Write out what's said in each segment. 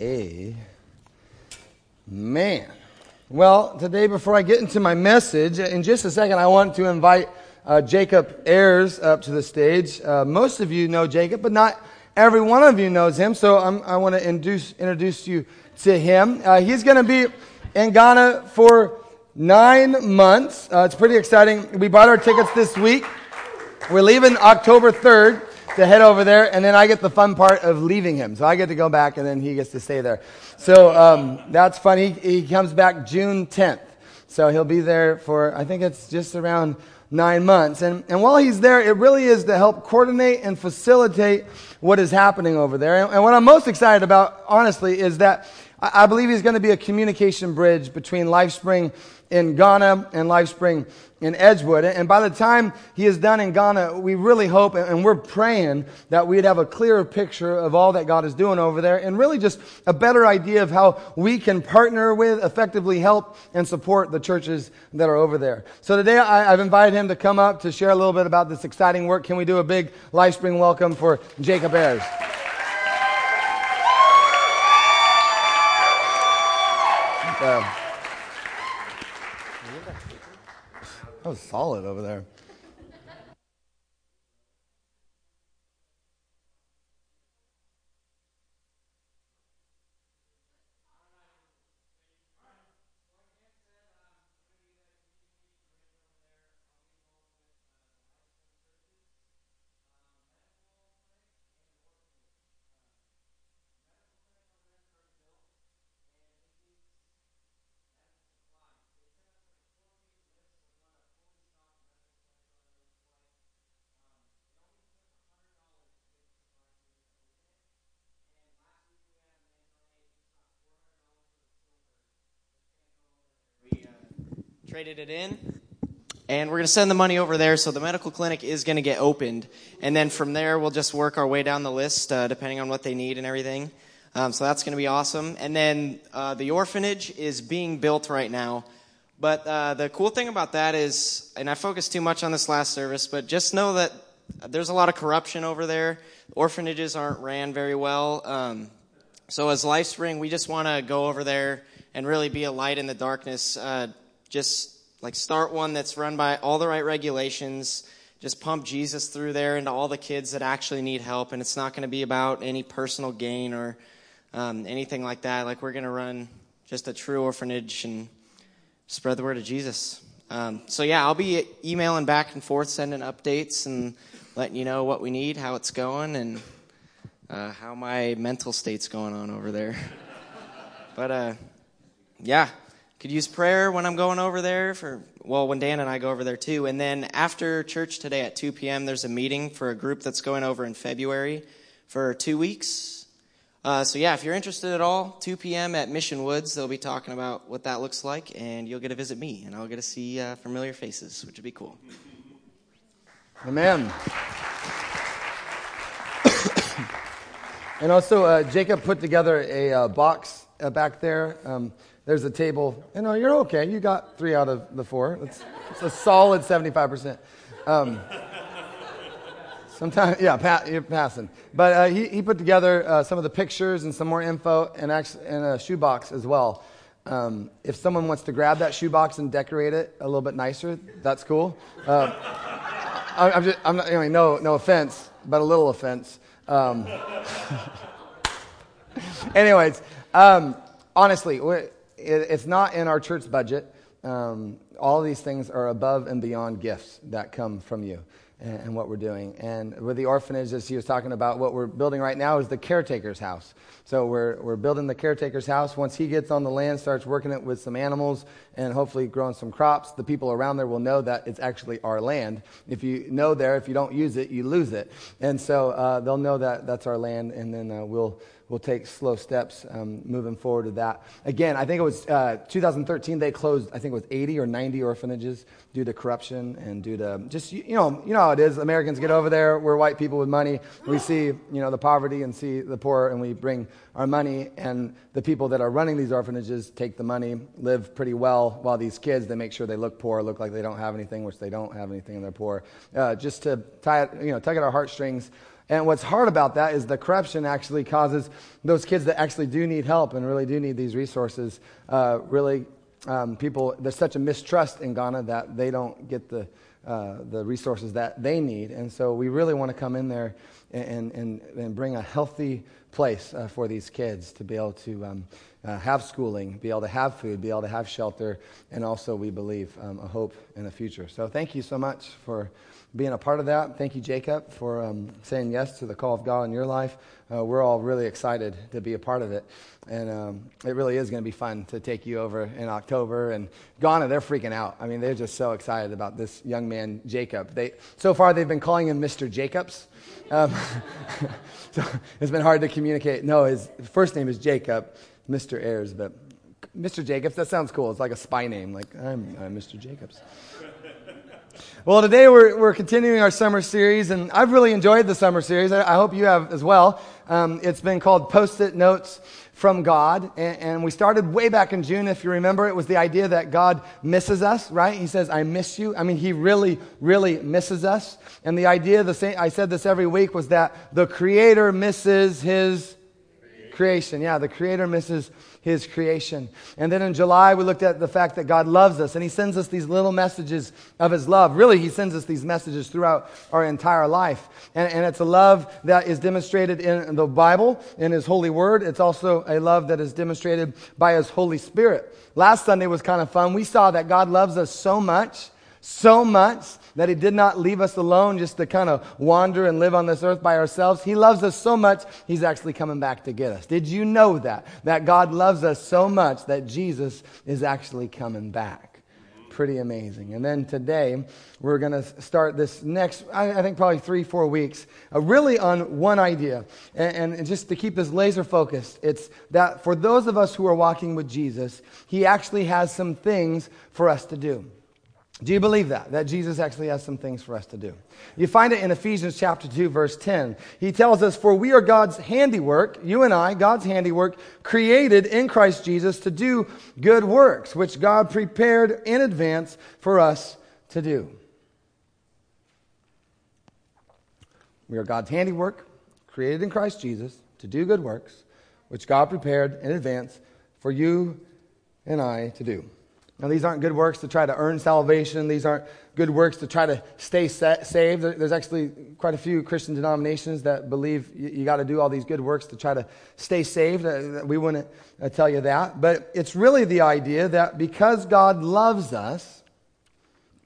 Amen. Well, today, before I get into my message, in just a second, I want to invite uh, Jacob Ayers up to the stage. Uh, most of you know Jacob, but not every one of you knows him, so I'm, i want to introduce, introduce you to him. Uh, he's going to be in Ghana for nine months. Uh, it's pretty exciting. We bought our tickets this week. We're leaving October 3rd to head over there, and then I get the fun part of leaving him. So I get to go back, and then he gets to stay there. So um, that's funny. He, he comes back June 10th. So he'll be there for, I think it's just around nine months. And, and while he's there, it really is to help coordinate and facilitate what is happening over there. And, and what I'm most excited about, honestly, is that I, I believe he's going to be a communication bridge between LifeSpring in Ghana and LifeSpring in Edgewood. And by the time he is done in Ghana, we really hope and we're praying that we'd have a clearer picture of all that God is doing over there and really just a better idea of how we can partner with, effectively help, and support the churches that are over there. So today I, have invited him to come up to share a little bit about this exciting work. Can we do a big LifeSpring welcome for Jacob Ayers? Uh, That was solid over there. Traded it in, and we're going to send the money over there. So the medical clinic is going to get opened, and then from there we'll just work our way down the list uh, depending on what they need and everything. Um, so that's going to be awesome. And then uh, the orphanage is being built right now. But uh, the cool thing about that is, and I focused too much on this last service, but just know that there's a lot of corruption over there. Orphanages aren't ran very well. Um, so as LifeSpring, we just want to go over there and really be a light in the darkness. Uh, just like start one that's run by all the right regulations. Just pump Jesus through there into all the kids that actually need help. And it's not going to be about any personal gain or um, anything like that. Like we're going to run just a true orphanage and spread the word of Jesus. Um, so yeah, I'll be emailing back and forth, sending updates and letting you know what we need, how it's going, and uh, how my mental state's going on over there. but uh, yeah, could use prayer when I'm going over there for well when Dan and I go over there too. And then after church today at 2 p.m. there's a meeting for a group that's going over in February for two weeks. Uh, so yeah, if you're interested at all, 2 p.m. at Mission Woods, they'll be talking about what that looks like, and you'll get to visit me, and I'll get to see uh, familiar faces, which would be cool. Amen. and also, uh, Jacob put together a uh, box uh, back there. Um, there's a table. You know, you're okay. You got three out of the four. It's, it's a solid 75%. Um, sometimes, yeah, pa- you're passing. But uh, he, he put together uh, some of the pictures and some more info and, actually, and a shoebox as well. Um, if someone wants to grab that shoebox and decorate it a little bit nicer, that's cool. Uh, I, am just, I'm not, mean, no, no offense, but a little offense. Um, anyways, um, honestly, it's not in our church budget. Um, all these things are above and beyond gifts that come from you and, and, what we're doing. And with the orphanage, as he was talking about, what we're building right now is the caretaker's house. So we're, we're building the caretaker's house. Once he gets on the land, starts working it with some animals, and hopefully growing some crops, the people around there will know that it's actually our land. If you know there, if you don't use it, you lose it. And so uh, they'll know that that's our land, and then uh, we'll we'll take slow steps um, moving forward to that. Again, I think it was uh, 2013 they closed, I think it was 80 or 90 orphanages due to corruption and due to just, you know, you know how it is. Americans get over there. We're white people with money. We see, you know, the poverty and see the poor and we bring our money. And the people that are running these orphanages take the money, live pretty well, while these kids, they make sure they look poor, look like they don't have anything, which they don't have anything and they're poor. Uh, just to tie it, you know, tug at our heartstrings And what's hard about that is the corruption actually causes those kids that actually do need help and really do need these resources, uh, really, um, people, there's such a mistrust in Ghana that they don't get the, uh, the resources that they need. And so we really want to come in there and, and, and bring a healthy place uh, for these kids to be able to um, uh, have schooling, be able to have food, be able to have shelter, and also, we believe, um, a hope in the future. So thank you so much for being a part of that. Thank you, Jacob, for um, saying yes to the call of God in your life. Uh, we're all really excited to be a part of it. And um, it really is going to be fun to take you over in October. And Ghana, they're freaking out. I mean, they're just so excited about this young man, Jacob. They, so far, they've been calling him Mr. Jacobs. Um, so it's been hard to communicate. No, his first name is Jacob, Mr. Ayers, but Mr. Jacobs, that sounds cool. It's like a spy name, like, I'm, I'm Mr. Jacobs. Well, today we're, we're continuing our summer series, and I've really enjoyed the summer series. I, I hope you have as well. Um, it's been called Post it Notes from God, and, and, we started way back in June. If you remember, it was the idea that God misses us, right? He says, I miss you. I mean, He really, really misses us. And the idea, the same, I said this every week, was that the Creator misses His creation. Yeah, the Creator misses his creation. And then in July, we looked at the fact that God loves us and he sends us these little messages of his love. Really, he sends us these messages throughout our entire life. And, and it's a love that is demonstrated in the Bible, in his holy word. It's also a love that is demonstrated by his Holy Spirit. Last Sunday was kind of fun. We saw that God loves us so much, so much that He did not leave us alone just to kind of wander and live on this earth by ourselves. He loves us so much, He's actually coming back to get us. Did you know that? That God loves us so much that Jesus is actually coming back. Pretty amazing. And then today, we're going to start this next, I, think probably three, four weeks, uh, really on one idea. And, and just to keep this laser focused, it's that for those of us who are walking with Jesus, He actually has some things for us to do. Do you believe that? That Jesus actually has some things for us to do. You find it in Ephesians chapter 2, verse 10. He tells us, For we are God's handiwork, you and I, God's handiwork, created in Christ Jesus to do good works, which God prepared in advance for us to do. We are God's handiwork, created in Christ Jesus to do good works, which God prepared in advance for you and I to do. Now, these aren't good works to try to earn salvation. These aren't good works to try to stay saved. There's actually quite a few Christian denominations that believe you, you got to do all these good works to try to stay saved. Uh, we wouldn't uh, tell you that. But it's really the idea that because God loves us,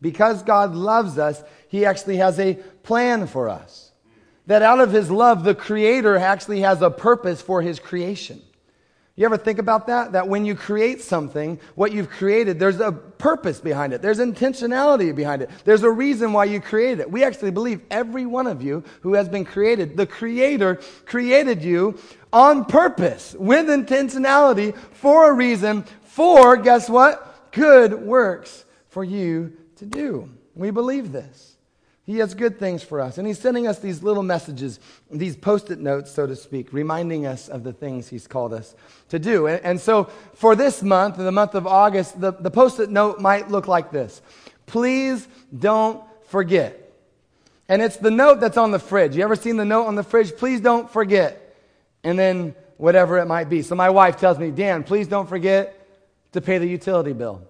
because God loves us, He actually has a plan for us. That out of His love, the Creator actually has a purpose for His creation. You ever think about that? That when you create something, what you've created, there's a purpose behind it. There's intentionality behind it. There's a reason why you created it. We actually believe every one of you who has been created, the Creator created you on purpose, with intentionality, for a reason, for, guess what? Good works for you to do. We believe this. He has good things for us. And He's sending us these little messages, these post it notes, so to speak, reminding us of the things He's called us to do. And, and so for this month, the month of August, the, the post it note might look like this Please don't forget. And it's the note that's on the fridge. You ever seen the note on the fridge? Please don't forget. And then whatever it might be. So my wife tells me, Dan, please don't forget to pay the utility bill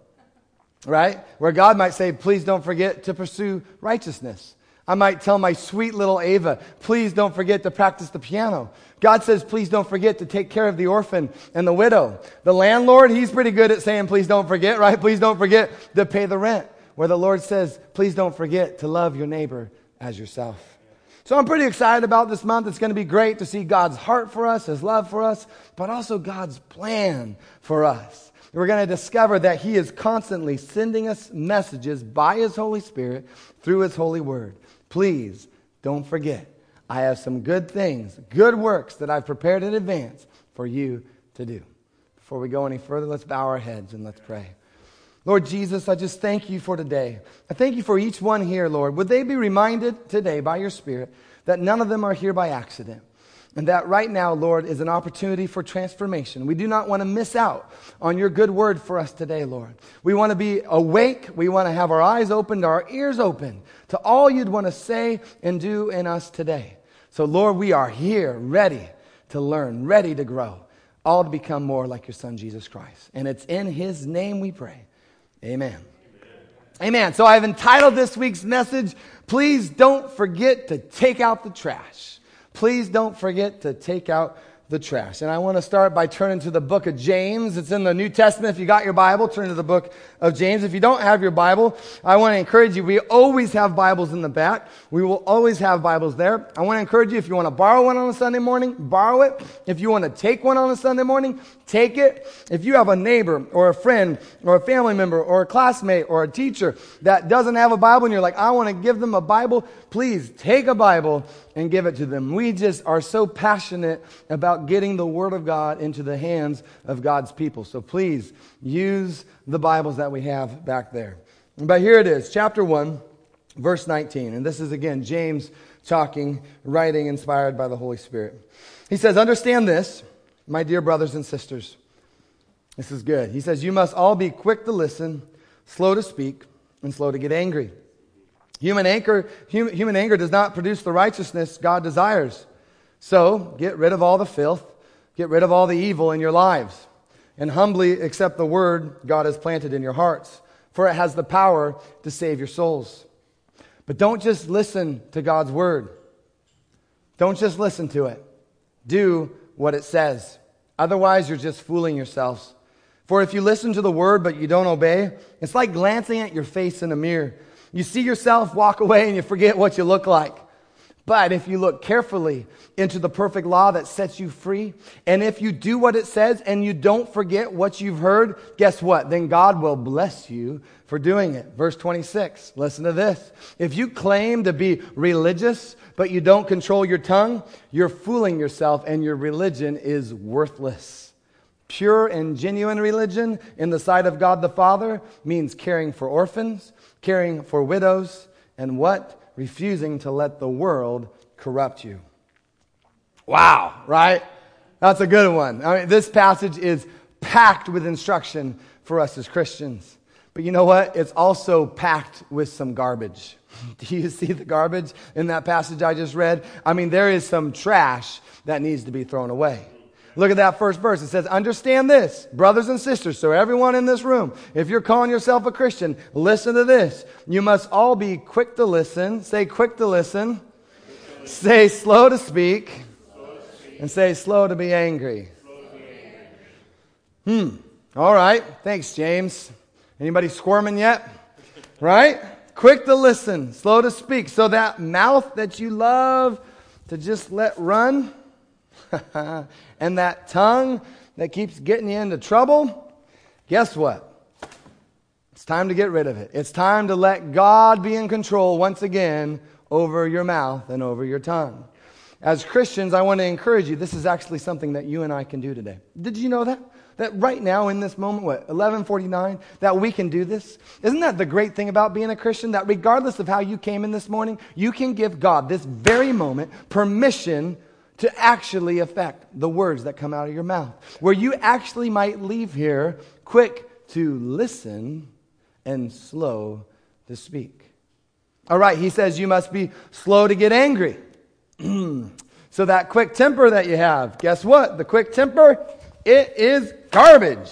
right? Where God might say, please don't forget to pursue righteousness. I might tell my sweet little Ava, please don't forget to practice the piano. God says, please don't forget to take care of the orphan and the widow. The landlord, he's pretty good at saying, please don't forget, right? Please don't forget to pay the rent. Where the Lord says, please don't forget to love your neighbor as yourself. So I'm pretty excited about this month. It's going to be great to see God's heart for us, His love for us, but also God's plan for us we're going to discover that He is constantly sending us messages by His Holy Spirit through His holy word. Please don't forget, I have some good things, good works that I've prepared in advance for you to do. Before we go any further, let's bow our heads and let's pray. Lord Jesus, I just thank you for today. I thank you for each one here, Lord. Would they be reminded today by your Spirit that none of them are here by accident? And that right now, Lord, is an opportunity for transformation. We do not want to miss out on your good word for us today, Lord. We want to be awake. We want to have our eyes opened, our ears open to all you'd want to say and do in us today. So, Lord, we are here ready to learn, ready to grow, all to become more like your Son, Jesus Christ. And it's in His name we pray. Amen. Amen. So I've entitled this week's message, Please Don't Forget to Take Out the Trash. Please don't forget to take out the trash. And I want to start by turning to the book of James. It's in the New Testament. If you got your Bible, turn to the book of James. If you don't have your Bible, I want to encourage you. We always have Bibles in the back. We will always have Bibles there. I want to encourage you if you want to borrow one on a Sunday morning, borrow it. If you want to take one on a Sunday morning, take it. If you have a neighbor or a friend or a family member or a classmate or a teacher that doesn't have a Bible and you're like, I want to give them a Bible, please take a Bible and give it to them. We just are so passionate about getting the Word of God into the hands of God's people. So please use the Bibles that we have back there. But here it is, chapter 1, verse 19. And this is again James talking, writing, inspired by the Holy Spirit. He says, Understand this, my dear brothers and sisters. This is good. He says, You must all be quick to listen, slow to speak, and slow to get angry. Human anger, human anger does not produce the righteousness God desires. So get rid of all the filth, get rid of all the evil in your lives, and humbly accept the word God has planted in your hearts, for it has the power to save your souls. But don't just listen to God's word. Don't just listen to it. Do what it says. Otherwise, you're just fooling yourselves. For if you listen to the word but you don't obey, it's like glancing at your face in a mirror. You see yourself walk away and you forget what you look like. But if you look carefully into the perfect law that sets you free, and if you do what it says and you don't forget what you've heard, guess what? Then God will bless you for doing it. Verse 26, listen to this. If you claim to be religious, but you don't control your tongue, you're fooling yourself and your religion is worthless. Pure and genuine religion in the sight of God the Father means caring for orphans, caring for widows, and what? Refusing to let the world corrupt you. Wow, right? That's a good one. I mean, this passage is packed with instruction for us as Christians. But you know what? It's also packed with some garbage. Do you see the garbage in that passage I just read? I mean, there is some trash that needs to be thrown away. Look at that first verse. It says, Understand this, brothers and sisters. So, everyone in this room, if you're calling yourself a Christian, listen to this. You must all be quick to listen. Say, quick to listen. Say, slow to speak. And say, slow to be angry. Hmm. All right. Thanks, James. Anybody squirming yet? Right? Quick to listen, slow to speak. So, that mouth that you love to just let run, and that tongue that keeps getting you into trouble, guess what? It's time to get rid of it. It's time to let God be in control once again over your mouth and over your tongue. As Christians, I want to encourage you. This is actually something that you and I can do today. Did you know that? That right now in this moment, what, 1149, that we can do this? Isn't that the great thing about being a Christian? That regardless of how you came in this morning, you can give God this very moment permission to actually affect the words that come out of your mouth. Where you actually might leave here quick to listen and slow to speak. All right, he says you must be slow to get angry. so that quick temper that you have, guess what? The quick temper, it is garbage.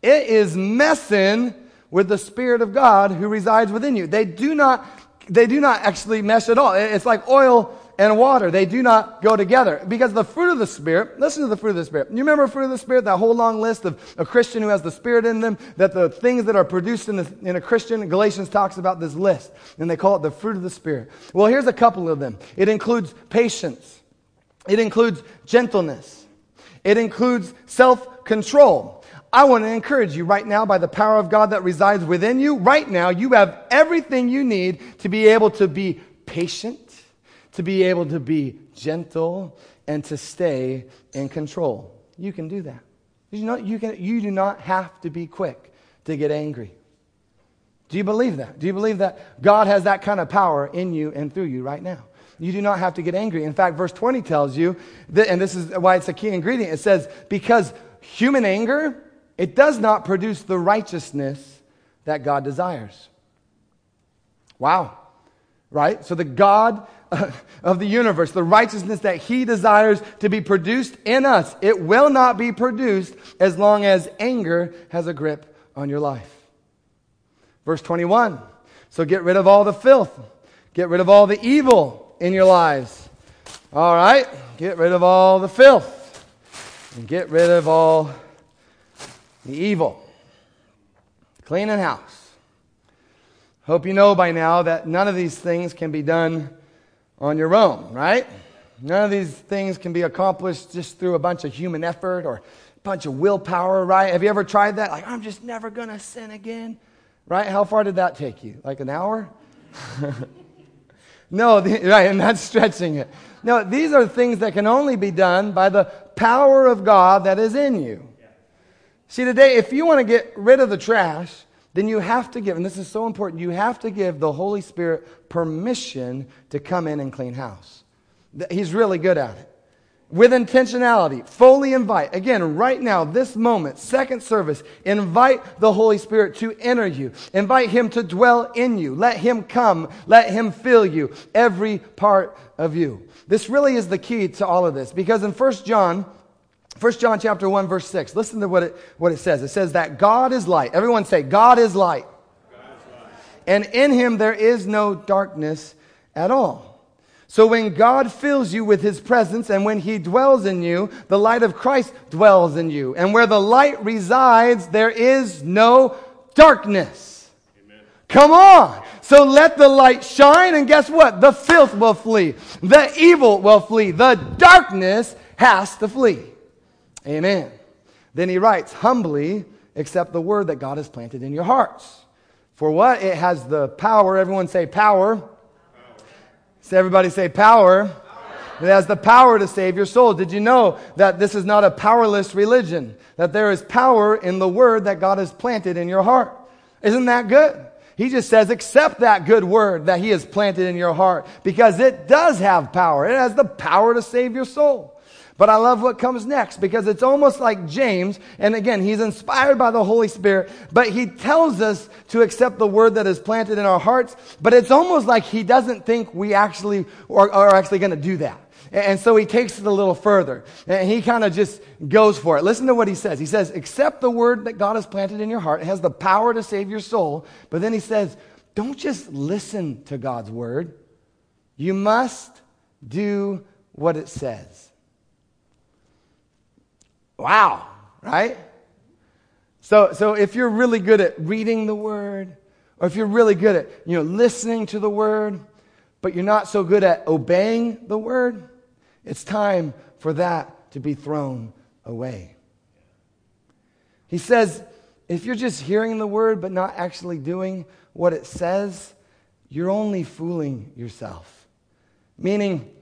It is messing with the Spirit of God who resides within you. They do not, they do not actually mesh at all. It's like oil and water. They do not go together. Because the fruit of the Spirit, listen to the fruit of the Spirit. You remember fruit of the Spirit, that whole long list of a Christian who has the Spirit in them, that the things that are produced in, the, in a Christian, Galatians talks about this list, and they call it the fruit of the Spirit. Well, here's a couple of them. It includes patience. It includes gentleness. It includes self-control. I want to encourage you right now by the power of God that resides within you. Right now, you have everything you need to be able to be patient, to be able to be gentle and to stay in control. You can do that. You, know, you, can, you do not have to be quick to get angry. Do you believe that? Do you believe that God has that kind of power in you and through you right now? You do not have to get angry. In fact, verse 20 tells you, that, and this is why it's a key ingredient. It says, because human anger, it does not produce the righteousness that God desires. Wow. Right? So the God of the universe, the righteousness that He desires to be produced in us. It will not be produced as long as anger has a grip on your life. Verse 21. So get rid of all the filth. Get rid of all the evil in your lives. All right? Get rid of all the filth. And get rid of all the evil. Cleaning house. Hope you know by now that none of these things can be done on your own, right? None of these things can be accomplished just through a bunch of human effort or a bunch of willpower, right? Have you ever tried that? Like, I'm just never going to sin again, right? How far did that take you? Like an hour? no, the, right, and that's stretching it. No, these are things that can only be done by the power of God that is in you. See, today, if you want to get rid of the trash, then you have to give, and this is so important, you have to give the Holy Spirit permission to come in and clean house. He's really good at it. With intentionality, fully invite. Again, right now, this moment, second service, invite the Holy Spirit to enter you. Invite Him to dwell in you. Let Him come. Let Him fill you, every part of you. This really is the key to all of this because in 1 John, 1 John chapter 1 verse 6. Listen to what it, what it says. It says that God is light. Everyone say, God is light. God is light. And in him there is no darkness at all. So when God fills you with his presence and when he dwells in you, the light of Christ dwells in you. And where the light resides, there is no darkness. Amen. Come on. So let the light shine and guess what? The filth will flee. The evil will flee. The darkness has to flee. Amen. Then he writes, humbly accept the word that God has planted in your hearts. For what? It has the power. Everyone say power. power. Say everybody say power. power. It has the power to save your soul. Did you know that this is not a powerless religion? That there is power in the word that God has planted in your heart. Isn't that good? He just says, accept that good word that He has planted in your heart because it does have power. It has the power to save your soul. But I love what comes next because it's almost like James, and again, he's inspired by the Holy Spirit, but he tells us to accept the word that is planted in our hearts, but it's almost like he doesn't think we actually are, are actually going to do that. And so he takes it a little further. And he kind of just goes for it. Listen to what he says. He says, accept the word that God has planted in your heart. It has the power to save your soul. But then he says, don't just listen to God's word. You must do what it says. Wow, right? So, so if you're really good at reading the word, or if you're really good at you know listening to the word, but you're not so good at obeying the word, it's time for that to be thrown away. He says, if you're just hearing the word but not actually doing what it says, you're only fooling yourself. Meaning,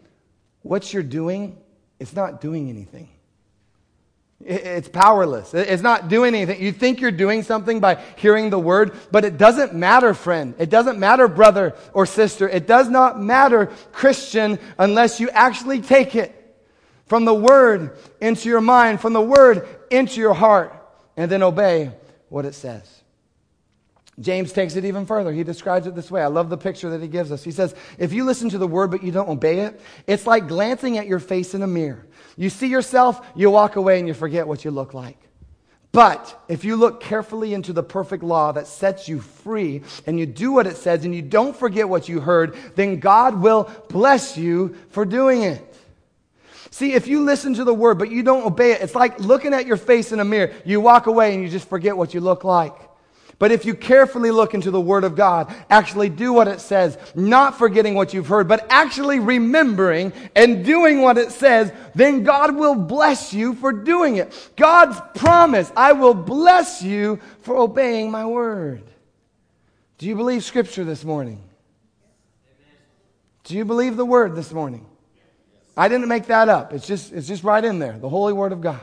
what you're doing, it's not doing anything. It's powerless. It's not doing anything. You think you're doing something by hearing the word, but it doesn't matter, friend. It doesn't matter, brother or sister. It does not matter, Christian, unless you actually take it from the word into your mind, from the word into your heart, and then obey what it says. James takes it even further. He describes it this way. I love the picture that he gives us. He says, If you listen to the word but you don't obey it, it's like glancing at your face in a mirror. You see yourself, you walk away and you forget what you look like. But if you look carefully into the perfect law that sets you free and you do what it says and you don't forget what you heard, then God will bless you for doing it. See, if you listen to the word but you don't obey it, it's like looking at your face in a mirror. You walk away and you just forget what you look like. But if you carefully look into the Word of God, actually do what it says, not forgetting what you've heard, but actually remembering and doing what it says, then God will bless you for doing it. God's promise, I will bless you for obeying my Word. Do you believe Scripture this morning? Do you believe the Word this morning? I didn't make that up. It's just, it's just right in there, the Holy Word of God.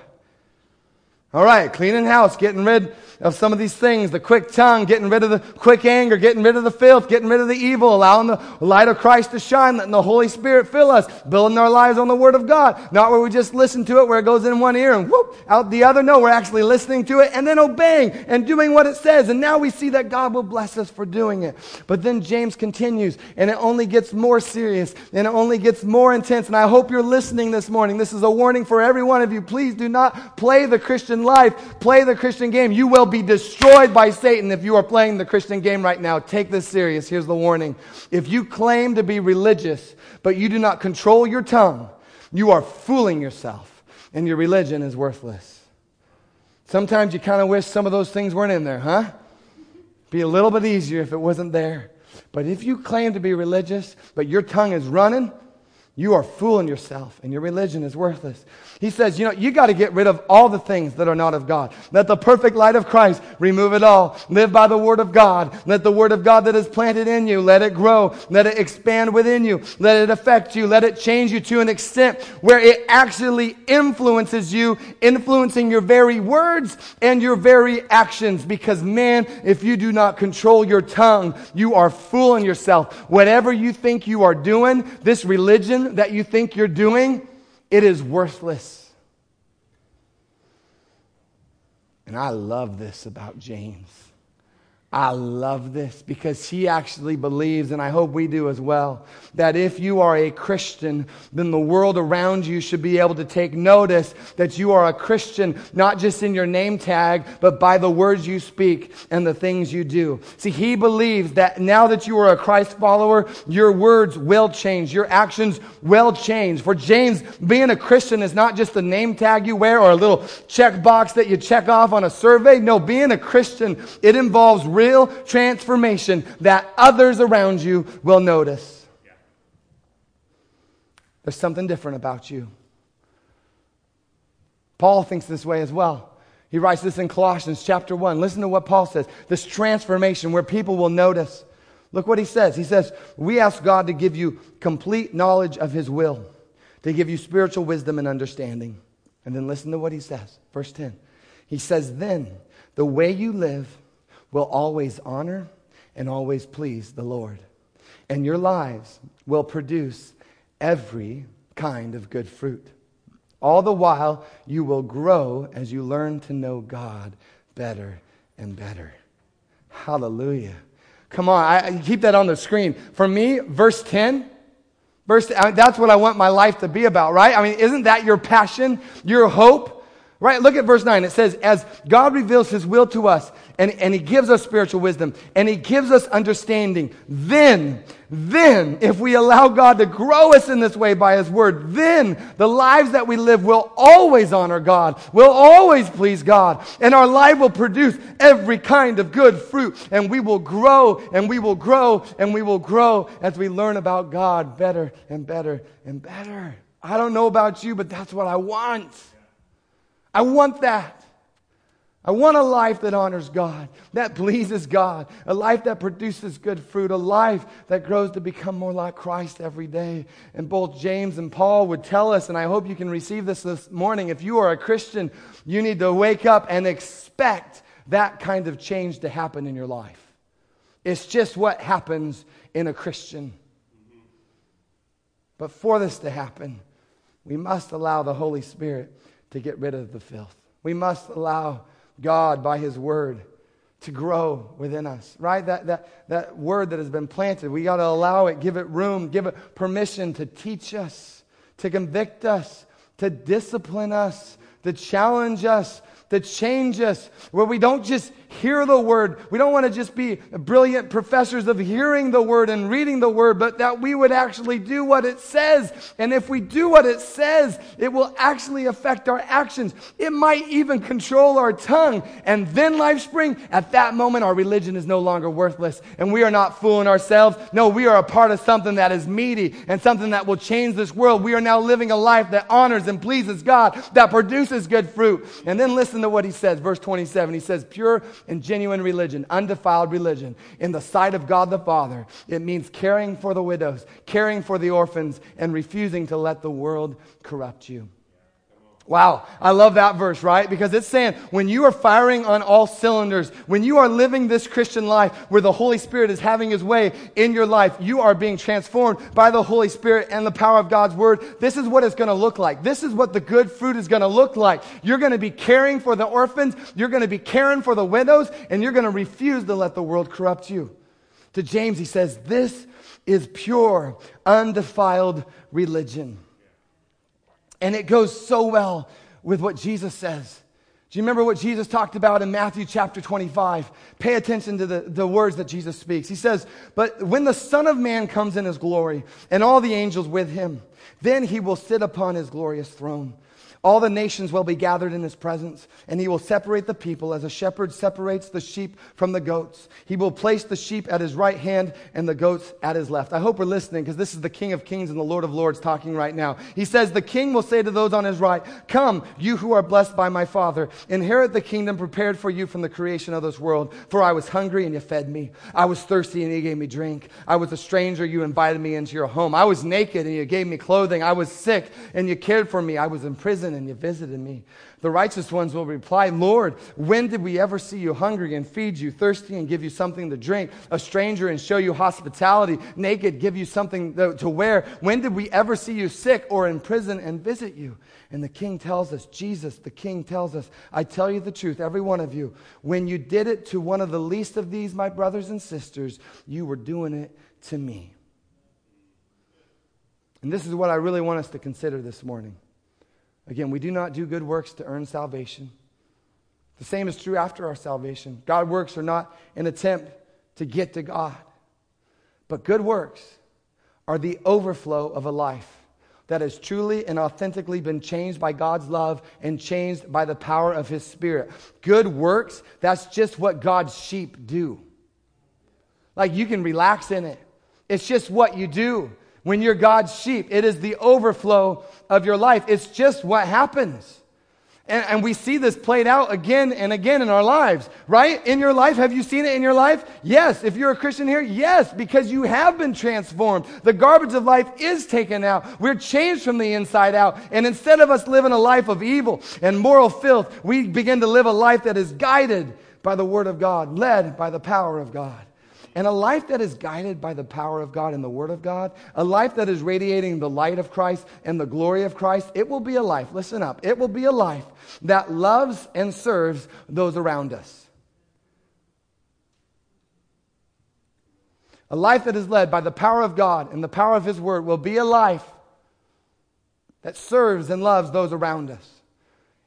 All right, cleaning house, getting rid of some of these things, the quick tongue, getting rid of the quick anger, getting rid of the filth, getting rid of the evil, allowing the light of Christ to shine, letting the Holy Spirit fill us, building our lives on the Word of God. Not where we just listen to it, where it goes in one ear and whoop, out the other. No, we're actually listening to it and then obeying and doing what it says. And now we see that God will bless us for doing it. But then James continues, and it only gets more serious and it only gets more intense. And I hope you're listening this morning. This is a warning for every one of you. Please do not play the Christian Christian life, play the Christian game. You will be destroyed by Satan if you are playing the Christian game right now. Take this serious. Here's the warning. If you claim to be religious, but you do not control your tongue, you are fooling yourself, and your religion is worthless. Sometimes you kind of wish some of those things weren't in there, huh? Be a little bit easier if it wasn't there. But if you claim to be religious, but your tongue is running, you are fooling yourself, and your religion is worthless. He says, you know, you got to get rid of all the things that are not of God. Let the perfect light of Christ remove it all. Live by the word of God. Let the word of God that is planted in you, let it grow. Let it expand within you. Let it affect you. Let it change you to an extent where it actually influences you, influencing your very words and your very actions. Because man, if you do not control your tongue, you are fooling yourself. Whatever you think you are doing, this religion, that you think you're doing, it is worthless. And I love this about James. I love this because he actually believes, and I hope we do as well, that if you are a Christian, then the world around you should be able to take notice that you are a Christian, not just in your name tag, but by the words you speak and the things you do. See, he believes that now that you are a Christ follower, your words will change, your actions will change. For James, being a Christian is not just a name tag you wear or a little check box that you check off on a survey. No, being a Christian, it involves real transformation that others around you will notice. There's something different about you. Paul thinks this way as well. He writes this in Colossians chapter 1. Listen to what Paul says this transformation where people will notice. Look what he says. He says, We ask God to give you complete knowledge of his will, to give you spiritual wisdom and understanding. And then listen to what he says. Verse 10. He says, Then the way you live, will always honor and always please the Lord. And your lives will produce every kind of good fruit. All the while, you will grow as you learn to know God better and better. Hallelujah. Come on, I, I keep that on the screen. For me, verse 10, verse, that's what I want my life to be about, right? I mean, isn't that your passion, your hope? Right? Look at verse 9. It says, As God reveals his will to us, and, and he gives us spiritual wisdom, and he gives us understanding, then, then, if we allow God to grow us in this way by his word, then the lives that we live will always honor God, will always please God, and our life will produce every kind of good fruit, and we will grow, and we will grow, and we will grow as we learn about God better and better and better. I don't know about you, but that's what I want. I want that. I want a life that honors God, that pleases God, a life that produces good fruit, a life that grows to become more like Christ every day. And both James and Paul would tell us, and I hope you can receive this this morning. If you are a Christian, you need to wake up and expect that kind of change to happen in your life. It's just what happens in a Christian. But for this to happen, we must allow the Holy Spirit to get rid of the filth. We must allow God by His Word to grow within us, right? That, that, that word that has been planted, we got to allow it, give it room, give it permission to teach us, to convict us, to discipline us, to challenge us, to change us, where we don't just hear the word. We don't want to just be brilliant professors of hearing the word and reading the word, but that we would actually do what it says. And if we do what it says, it will actually affect our actions. It might even control our tongue. And then, LifeSpring, at that moment, our religion is no longer worthless. And we are not fooling ourselves. No, we are a part of something that is meaty and something that will change this world. We are now living a life that honors and pleases God, that produces good fruit. And then listen to what he says, verse 27. He says, pure and genuine religion, undefiled religion, in the sight of God the Father, it means caring for the widows, caring for the orphans, and refusing to let the world corrupt you. Wow, I love that verse, right? Because it's saying when you are firing on all cylinders, when you are living this Christian life where the Holy Spirit is having his way in your life, you are being transformed by the Holy Spirit and the power of God's word. This is what it's going to look like. This is what the good fruit is going to look like. You're going to be caring for the orphans, you're going to be caring for the widows, and you're going to refuse to let the world corrupt you. To James, he says, This is pure, undefiled religion. And it goes so well with what Jesus says. Do you remember what Jesus talked about in Matthew chapter 25? Pay attention to the, the words that Jesus speaks. He says, But when the Son of Man comes in his glory and all the angels with him, then he will sit upon his glorious throne. All the nations will be gathered in his presence, and he will separate the people as a shepherd separates the sheep from the goats. He will place the sheep at his right hand and the goats at his left. I hope we're listening because this is the King of Kings and the Lord of Lords talking right now. He says, The king will say to those on his right, Come, you who are blessed by my Father, inherit the kingdom prepared for you from the creation of this world. For I was hungry and you fed me. I was thirsty and you gave me drink. I was a stranger, you invited me into your home. I was naked and you gave me clothing. I was sick and you cared for me. I was in prison and you visited me. The righteous ones will reply, Lord, when did we ever see you hungry and feed you, thirsty and give you something to drink, a stranger and show you hospitality, naked, give you something to wear? When did we ever see you sick or in prison and visit you? And the king tells us, Jesus, the king tells us, I tell you the truth, every one of you, when you did it to one of the least of these, my brothers and sisters, you were doing it to me. And this is what I really want us to consider this morning. Again, we do not do good works to earn salvation. The same is true after our salvation. God works are not an attempt to get to God, but good works are the overflow of a life that has truly and authentically been changed by God's love and changed by the power of His Spirit. Good works, that's just what God's sheep do. Like you can relax in it, it's just what you do when you're God's sheep. It is the overflow of your life. It's just what happens. And, and, we see this played out again and again in our lives, right? In your life, have you seen it in your life? Yes. If you're a Christian here, yes, because you have been transformed. The garbage of life is taken out. We're changed from the inside out. And instead of us living a life of evil and moral filth, we begin to live a life that is guided by the Word of God, led by the power of God. And a life that is guided by the power of God and the Word of God, a life that is radiating the light of Christ and the glory of Christ, it will be a life, listen up, it will be a life that loves and serves those around us. A life that is led by the power of God and the power of His Word will be a life that serves and loves those around us.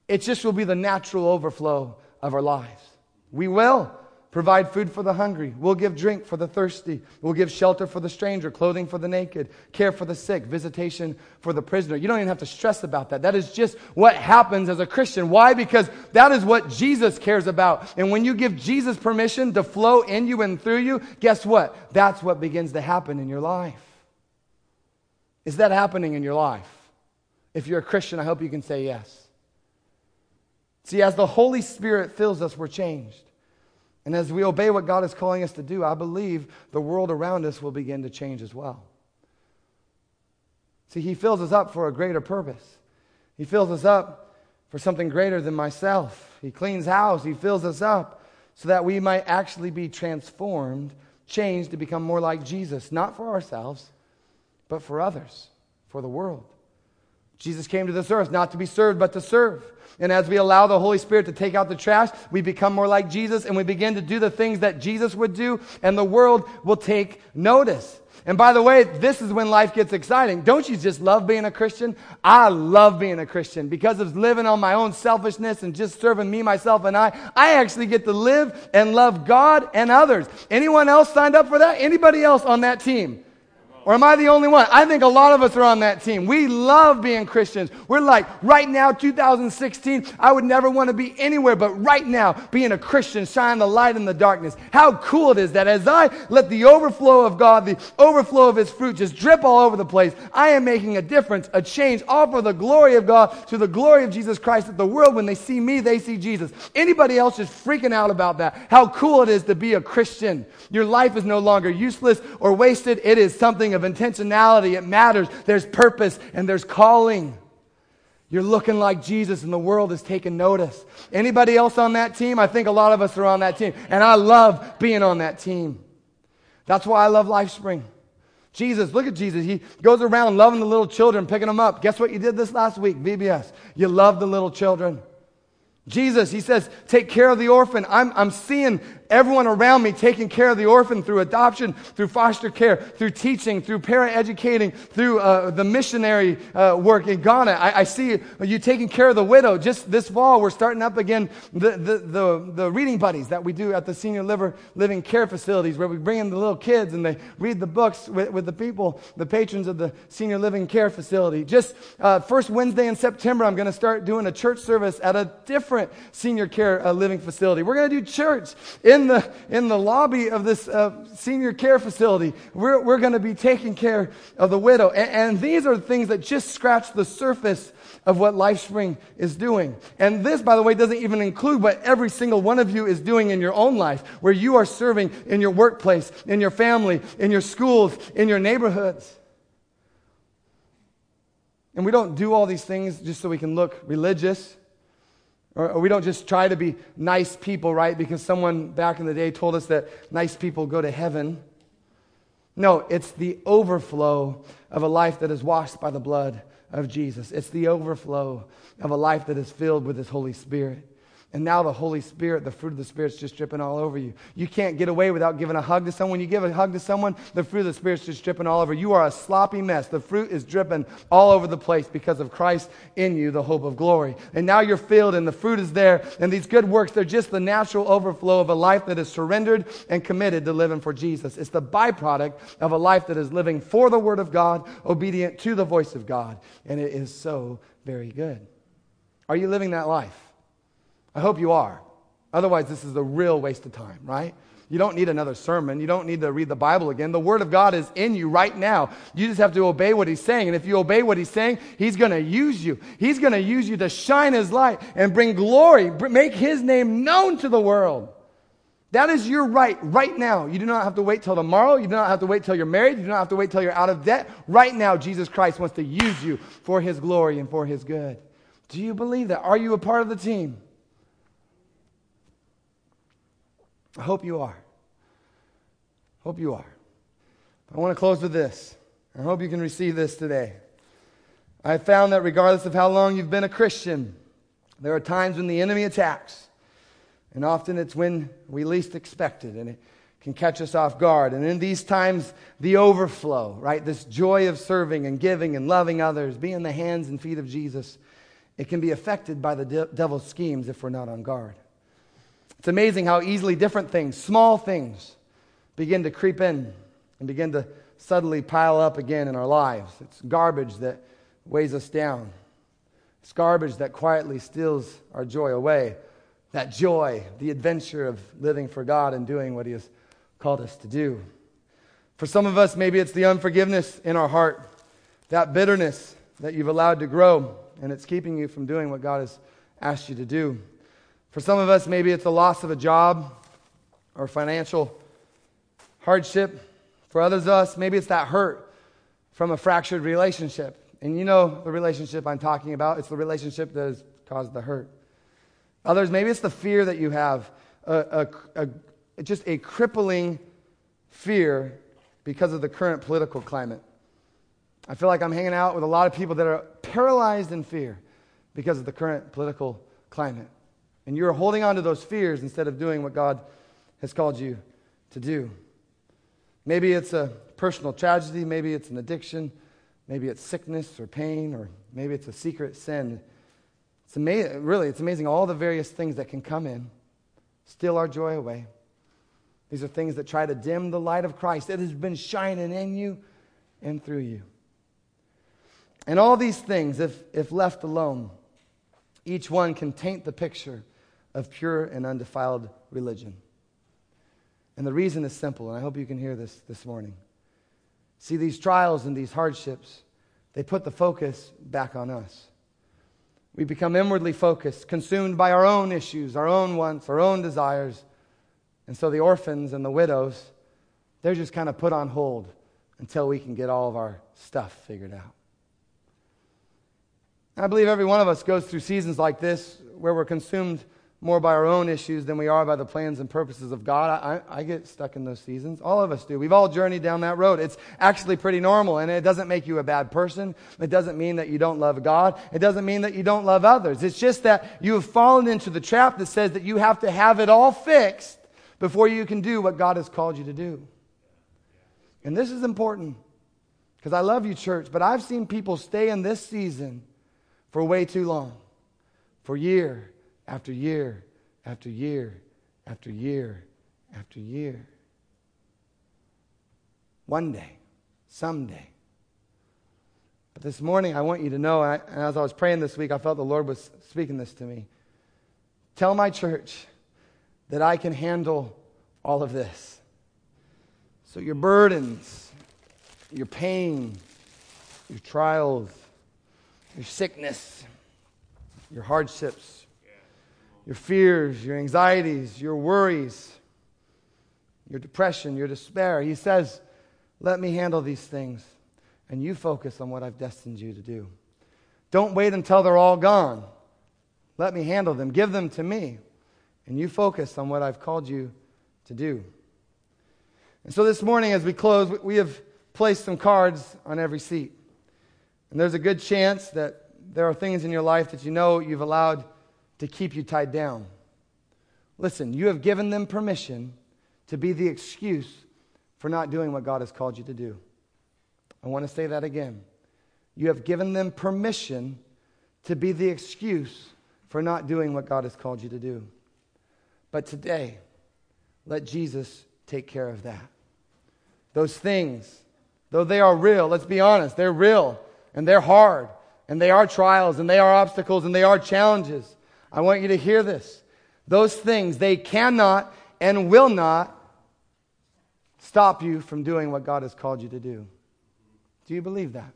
It just will be the natural overflow of our lives. We will provide food for the hungry. We'll give drink for the thirsty. We'll give shelter for the stranger, clothing for the naked, care for the sick, visitation for the prisoner. You don't even have to stress about that. That is just what happens as a Christian. Why? Because that is what Jesus cares about. And when you give Jesus permission to flow in you and through you, guess what? That's what begins to happen in your life. Is that happening in your life? If you're a Christian, I hope you can say yes. See, as the Holy Spirit fills us, we're changed. And as we obey what God is calling us to do, I believe the world around us will begin to change as well. See, He fills us up for a greater purpose. He fills us up for something greater than myself. He cleans house. He fills us up so that we might actually be transformed, changed to become more like Jesus, not for ourselves, but for others, for the world. Jesus came to this earth not to be served, but to serve. And as we allow the Holy Spirit to take out the trash, we become more like Jesus and we begin to do the things that Jesus would do, and the world will take notice. And by the way, this is when life gets exciting. Don't you just love being a Christian? I love being a Christian because of living on my own selfishness and just serving me, myself, and I. I actually get to live and love God and others. Anyone else signed up for that? Anybody else on that team? Or am I the only one? I think a lot of us are on that team. We love being Christians. We're like, right now, 2016, I would never want to be anywhere but right now, being a Christian, shine the light in the darkness. How cool it is that as I let the overflow of God, the overflow of His fruit just drip all over the place, I am making a difference, a change, all for the glory of God, to the glory of Jesus Christ, that the world, when they see me, they see Jesus. Anybody else just freaking out about that? How cool it is to be a Christian. Your life is no longer useless or wasted. It is something of intentionality. It matters. There's purpose and there's calling. You're looking like Jesus and the world is taking notice. Anybody else on that team? I think a lot of us are on that team. And I love being on that team. That's why I love LifeSpring. Jesus, look at Jesus. He goes around loving the little children, picking them up. Guess what you did this last week? VBS. You love the little children. Jesus, he says, take care of the orphan. I'm, I'm seeing everyone around me taking care of the orphan through adoption, through foster care, through teaching, through para-educating, through uh, the missionary uh, work in Ghana. I, I, see you taking care of the widow. Just this fall, we're starting up again the, the, the, the reading buddies that we do at the senior liver, living care facilities where we bring in the little kids and they read the books with, with the people, the patrons of the senior living care facility. Just uh, first Wednesday in September, I'm going to start doing a church service at a different senior care uh, living facility. We're going to do church in in the, in the lobby of this uh, senior care facility. We're, we're going to be taking care of the widow. And, and these are things that just scratch the surface of what LifeSpring is doing. And this, by the way, doesn't even include what every single one of you is doing in your own life, where you are serving in your workplace, in your family, in your schools, in your neighborhoods. And we don't do all these things just so we can look religious. Or, we don't just try to be nice people, right? Because someone back in the day told us that nice people go to heaven. No, it's the overflow of a life that is washed by the blood of Jesus. It's the overflow of a life that is filled with His Holy Spirit. And now the Holy Spirit, the fruit of the Spirit's just dripping all over you. You can't get away without giving a hug to someone. You give a hug to someone, the fruit of the Spirit's just dripping all over. You. You are a sloppy mess. The fruit is dripping all over the place because of Christ in you, the hope of glory. And now you're filled and the fruit is there. And these good works, they're just the natural overflow of a life that is surrendered and committed to living for Jesus. It's the byproduct of a life that is living for the Word of God, obedient to the voice of God. And it is so very good. Are you living that life? I hope you are. Otherwise, this is a real waste of time, right? You don't need another sermon. You don't need to read the Bible again. The Word of God is in you right now. You just have to obey what He's saying. And if you obey what He's saying, He's going to use you. He's going to use you to shine His light and bring glory, make His name known to the world. That is your right right now. You do not have to wait till tomorrow. You do not have to wait till you're married. You do not have to wait till you're out of debt. Right now, Jesus Christ wants to use you for His glory and for His good. Do you believe that? Are you a part of the team? I hope you are. Hope you are. I want to close with this. I hope you can receive this today. I found that regardless of how long you've been a Christian, there are times when the enemy attacks. And often it's when we least expect it, and it can catch us off guard. And in these times, the overflow, right? This joy of serving and giving and loving others, being the hands and feet of Jesus, it can be affected by the de- devil's schemes if we're not on guard. It's amazing how easily different things, small things, begin to creep in and begin to suddenly pile up again in our lives. It's garbage that weighs us down. It's garbage that quietly steals our joy away. That joy, the adventure of living for God and doing what He has called us to do. For some of us, maybe it's the unforgiveness in our heart, that bitterness that you've allowed to grow, and it's keeping you from doing what God has asked you to do. For some of us, maybe it's the loss of a job or financial hardship. For others of us, maybe it's that hurt from a fractured relationship. And you know the relationship I'm talking about. It's the relationship that has caused the hurt. Others, maybe it's the fear that you have, a, a, a, just a crippling fear because of the current political climate. I feel like I'm hanging out with a lot of people that are paralyzed in fear because of the current political climate. And you're holding on to those fears instead of doing what God has called you to do. Maybe it's a personal tragedy, maybe it's an addiction, maybe it's sickness or pain, or maybe it's a secret sin. It's amazing, really, it's amazing all the various things that can come in, steal our joy away. These are things that try to dim the light of Christ that has been shining in you and through you. And all these things, if, if left alone, each one can taint the picture of pure and undefiled religion. And the reason is simple, and I hope you can hear this this morning. See, these trials and these hardships, they put the focus back on us. We become inwardly focused, consumed by our own issues, our own wants, our own desires. And so the orphans and the widows, they're just kind of put on hold until we can get all of our stuff figured out. I believe every one of us goes through seasons like this where we're consumed more by our own issues than we are by the plans and purposes of God. I, I, get stuck in those seasons. All of us do. We've all journeyed down that road. It's actually pretty normal, and it doesn't make you a bad person. It doesn't mean that you don't love God. It doesn't mean that you don't love others. It's just that you have fallen into the trap that says that you have to have it all fixed before you can do what God has called you to do. And this is important because I love you, church, but I've seen people stay in this season for way too long, for year after year after year after year after year. One day, someday. But this morning, I want you to know, and as I was praying this week, I felt the Lord was speaking this to me. Tell my church that I can handle all of this. So, your burdens, your pain, your trials, your sickness, your hardships, your fears, your anxieties, your worries, your depression, your despair. He says, Let me handle these things, and you focus on what I've destined you to do. Don't wait until they're all gone. Let me handle them. Give them to me, and you focus on what I've called you to do. And so this morning, as we close, we have placed some cards on every seat. And there's a good chance that there are things in your life that you know you've allowed to keep you tied down. Listen, you have given them permission to be the excuse for not doing what God has called you to do. I want to say that again. You have given them permission to be the excuse for not doing what God has called you to do. But today, let Jesus take care of that. Those things, though they are real, let's be honest, they're real and they're hard and they are trials and they are obstacles and they are challenges. I want you to hear this. Those things, they cannot and will not stop you from doing what God has called you to do. Do you believe that?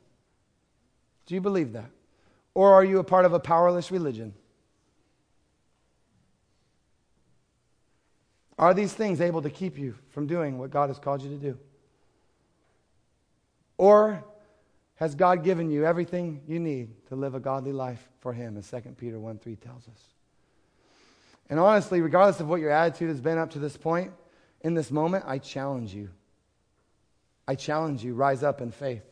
Do you believe that? Or are you a part of a powerless religion? Are these things able to keep you from doing what God has called you to do? Or has God given you everything you need to live a godly life for Him, as 2 Peter 1 3 tells us? And honestly, regardless of what your attitude has been up to this point, in this moment, I challenge you. I challenge you, rise up in faith.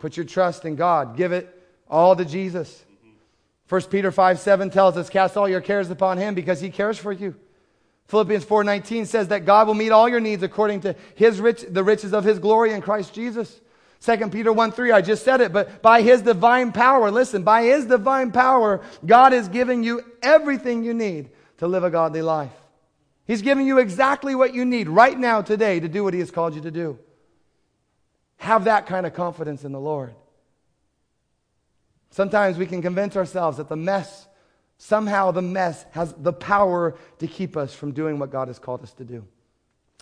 Put your trust in God. Give it all to Jesus. 1 Peter 5 7 tells us, Cast all your cares upon Him because He cares for you. Philippians 4:19 says that God will meet all your needs according to his rich, the riches of his glory in Christ Jesus. 2 Peter 1 3, I just said it, but by his divine power, listen, by his divine power, God is giving you everything you need to live a godly life. He's giving you exactly what you need right now, today, to do what he has called you to do. Have that kind of confidence in the Lord. Sometimes we can convince ourselves that the mess Somehow the mess has the power to keep us from doing what God has called us to do.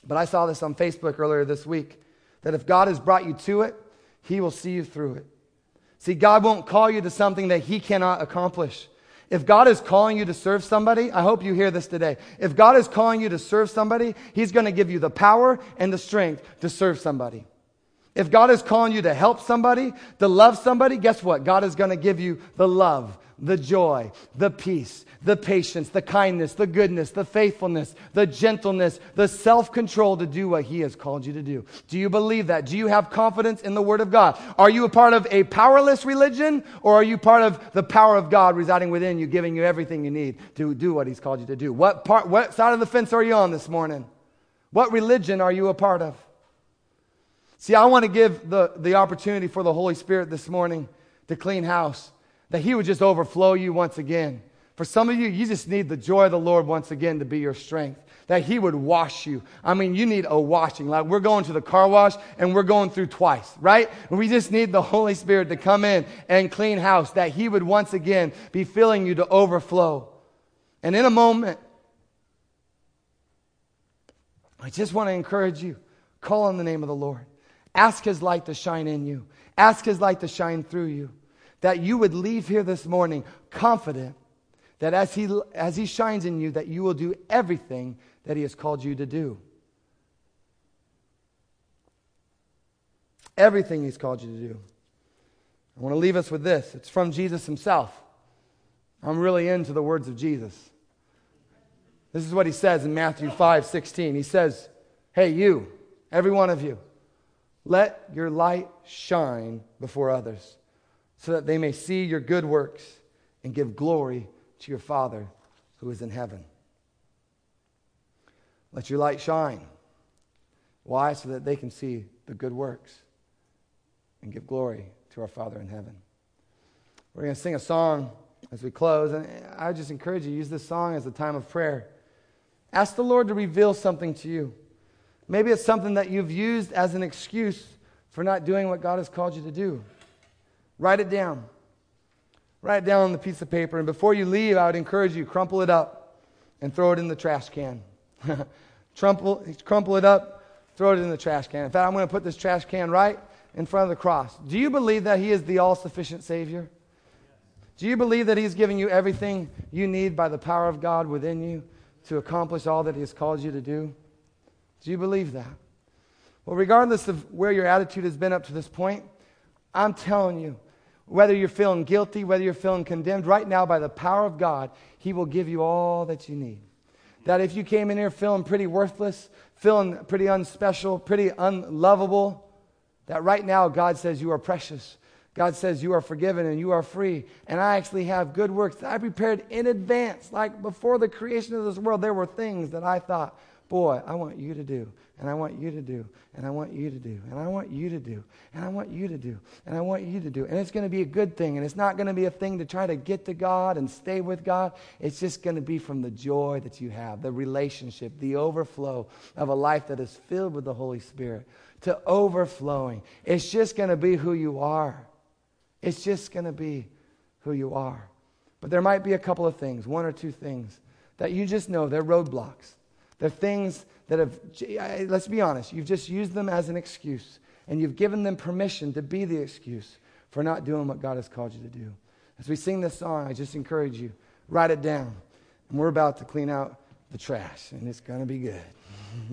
But I saw this on Facebook earlier this week that if God has brought you to it, He will see you through it. See, God won't call you to something that He cannot accomplish. If God is calling you to serve somebody, I hope you hear this today. If God is calling you to serve somebody, He's going to give you the power and the strength to serve somebody. If God is calling you to help somebody, to love somebody, guess what? God is going to give you the love, the joy, the peace, the patience, the kindness, the goodness, the faithfulness, the gentleness, the self control to do what He has called you to do. Do you believe that? Do you have confidence in the Word of God? Are you a part of a powerless religion or are you part of the power of God residing within you, giving you everything you need to do what He's called you to do? What, part, what side of the fence are you on this morning? What religion are you a part of? See, I want to give the, the opportunity for the Holy Spirit this morning to clean house that He would just overflow you once again. For some of you, you just need the joy of the Lord once again to be your strength. That He would wash you. I mean, you need a washing. Like we're going to the car wash and we're going through twice, right? We just need the Holy Spirit to come in and clean house. That He would once again be filling you to overflow. And in a moment, I just want to encourage you call on the name of the Lord. Ask His light to shine in you, ask His light to shine through you that you would leave here this morning confident that as he, as he shines in you, that you will do everything that he has called you to do. Everything he's called you to do. I want to leave us with this. It's from Jesus himself. I'm really into the words of Jesus. This is what he says in Matthew 5 16. He says, Hey, you, every one of you, let your light shine before others, so that they may see your good works and give glory to your Father who is in heaven. Let your light shine. Why? So that they can see the good works and give glory to our Father in heaven. We're going to sing a song as we close, and I just encourage you use this song as a time of prayer. Ask the Lord to reveal something to you. Maybe it's something that you've used as an excuse for not doing what God has called you to do. Write it down. Write it down on the piece of paper, and before you leave, I would encourage you crumple it up and throw it in the trash can. crumple, crumple it up, throw it in the trash can. In fact, I'm going to put this trash can right in front of the cross. Do you believe that He is the all sufficient Savior? Do you believe that He's giving you everything you need by the power of God within you to accomplish all that He has called you to do? Do you believe that? Well, regardless of where your attitude has been up to this point, I'm telling you, whether you're feeling guilty, whether you're feeling condemned, right now, by the power of God, He will give you all that you need. That if you came in here feeling pretty worthless, feeling pretty unspecial, pretty unlovable, that right now God says you are precious. God says you are forgiven and you are free. And I actually have good works that I prepared in advance. Like before the creation of this world, there were things that I thought, boy, I want you to do, and I want you to do, and I want you to do, and I want you to do, and I want you to do, and I want you to do. And it's going to be a good thing, and it's not going to be a thing to try to get to God and stay with God. It's just going to be from the joy that you have, the relationship, the overflow of a life that is filled with the Holy Spirit to overflowing. It's just going to be who you are. It's just going to be who you are. But there might be a couple of things, one or two things, that you just know they're roadblocks. They're things that have, let's be honest, you've just used them as an excuse, and you've given them permission to be the excuse for not doing what God has called you to do. As we sing this song, I just encourage you, write it down. And we're about to clean out the trash, and it's going to be good.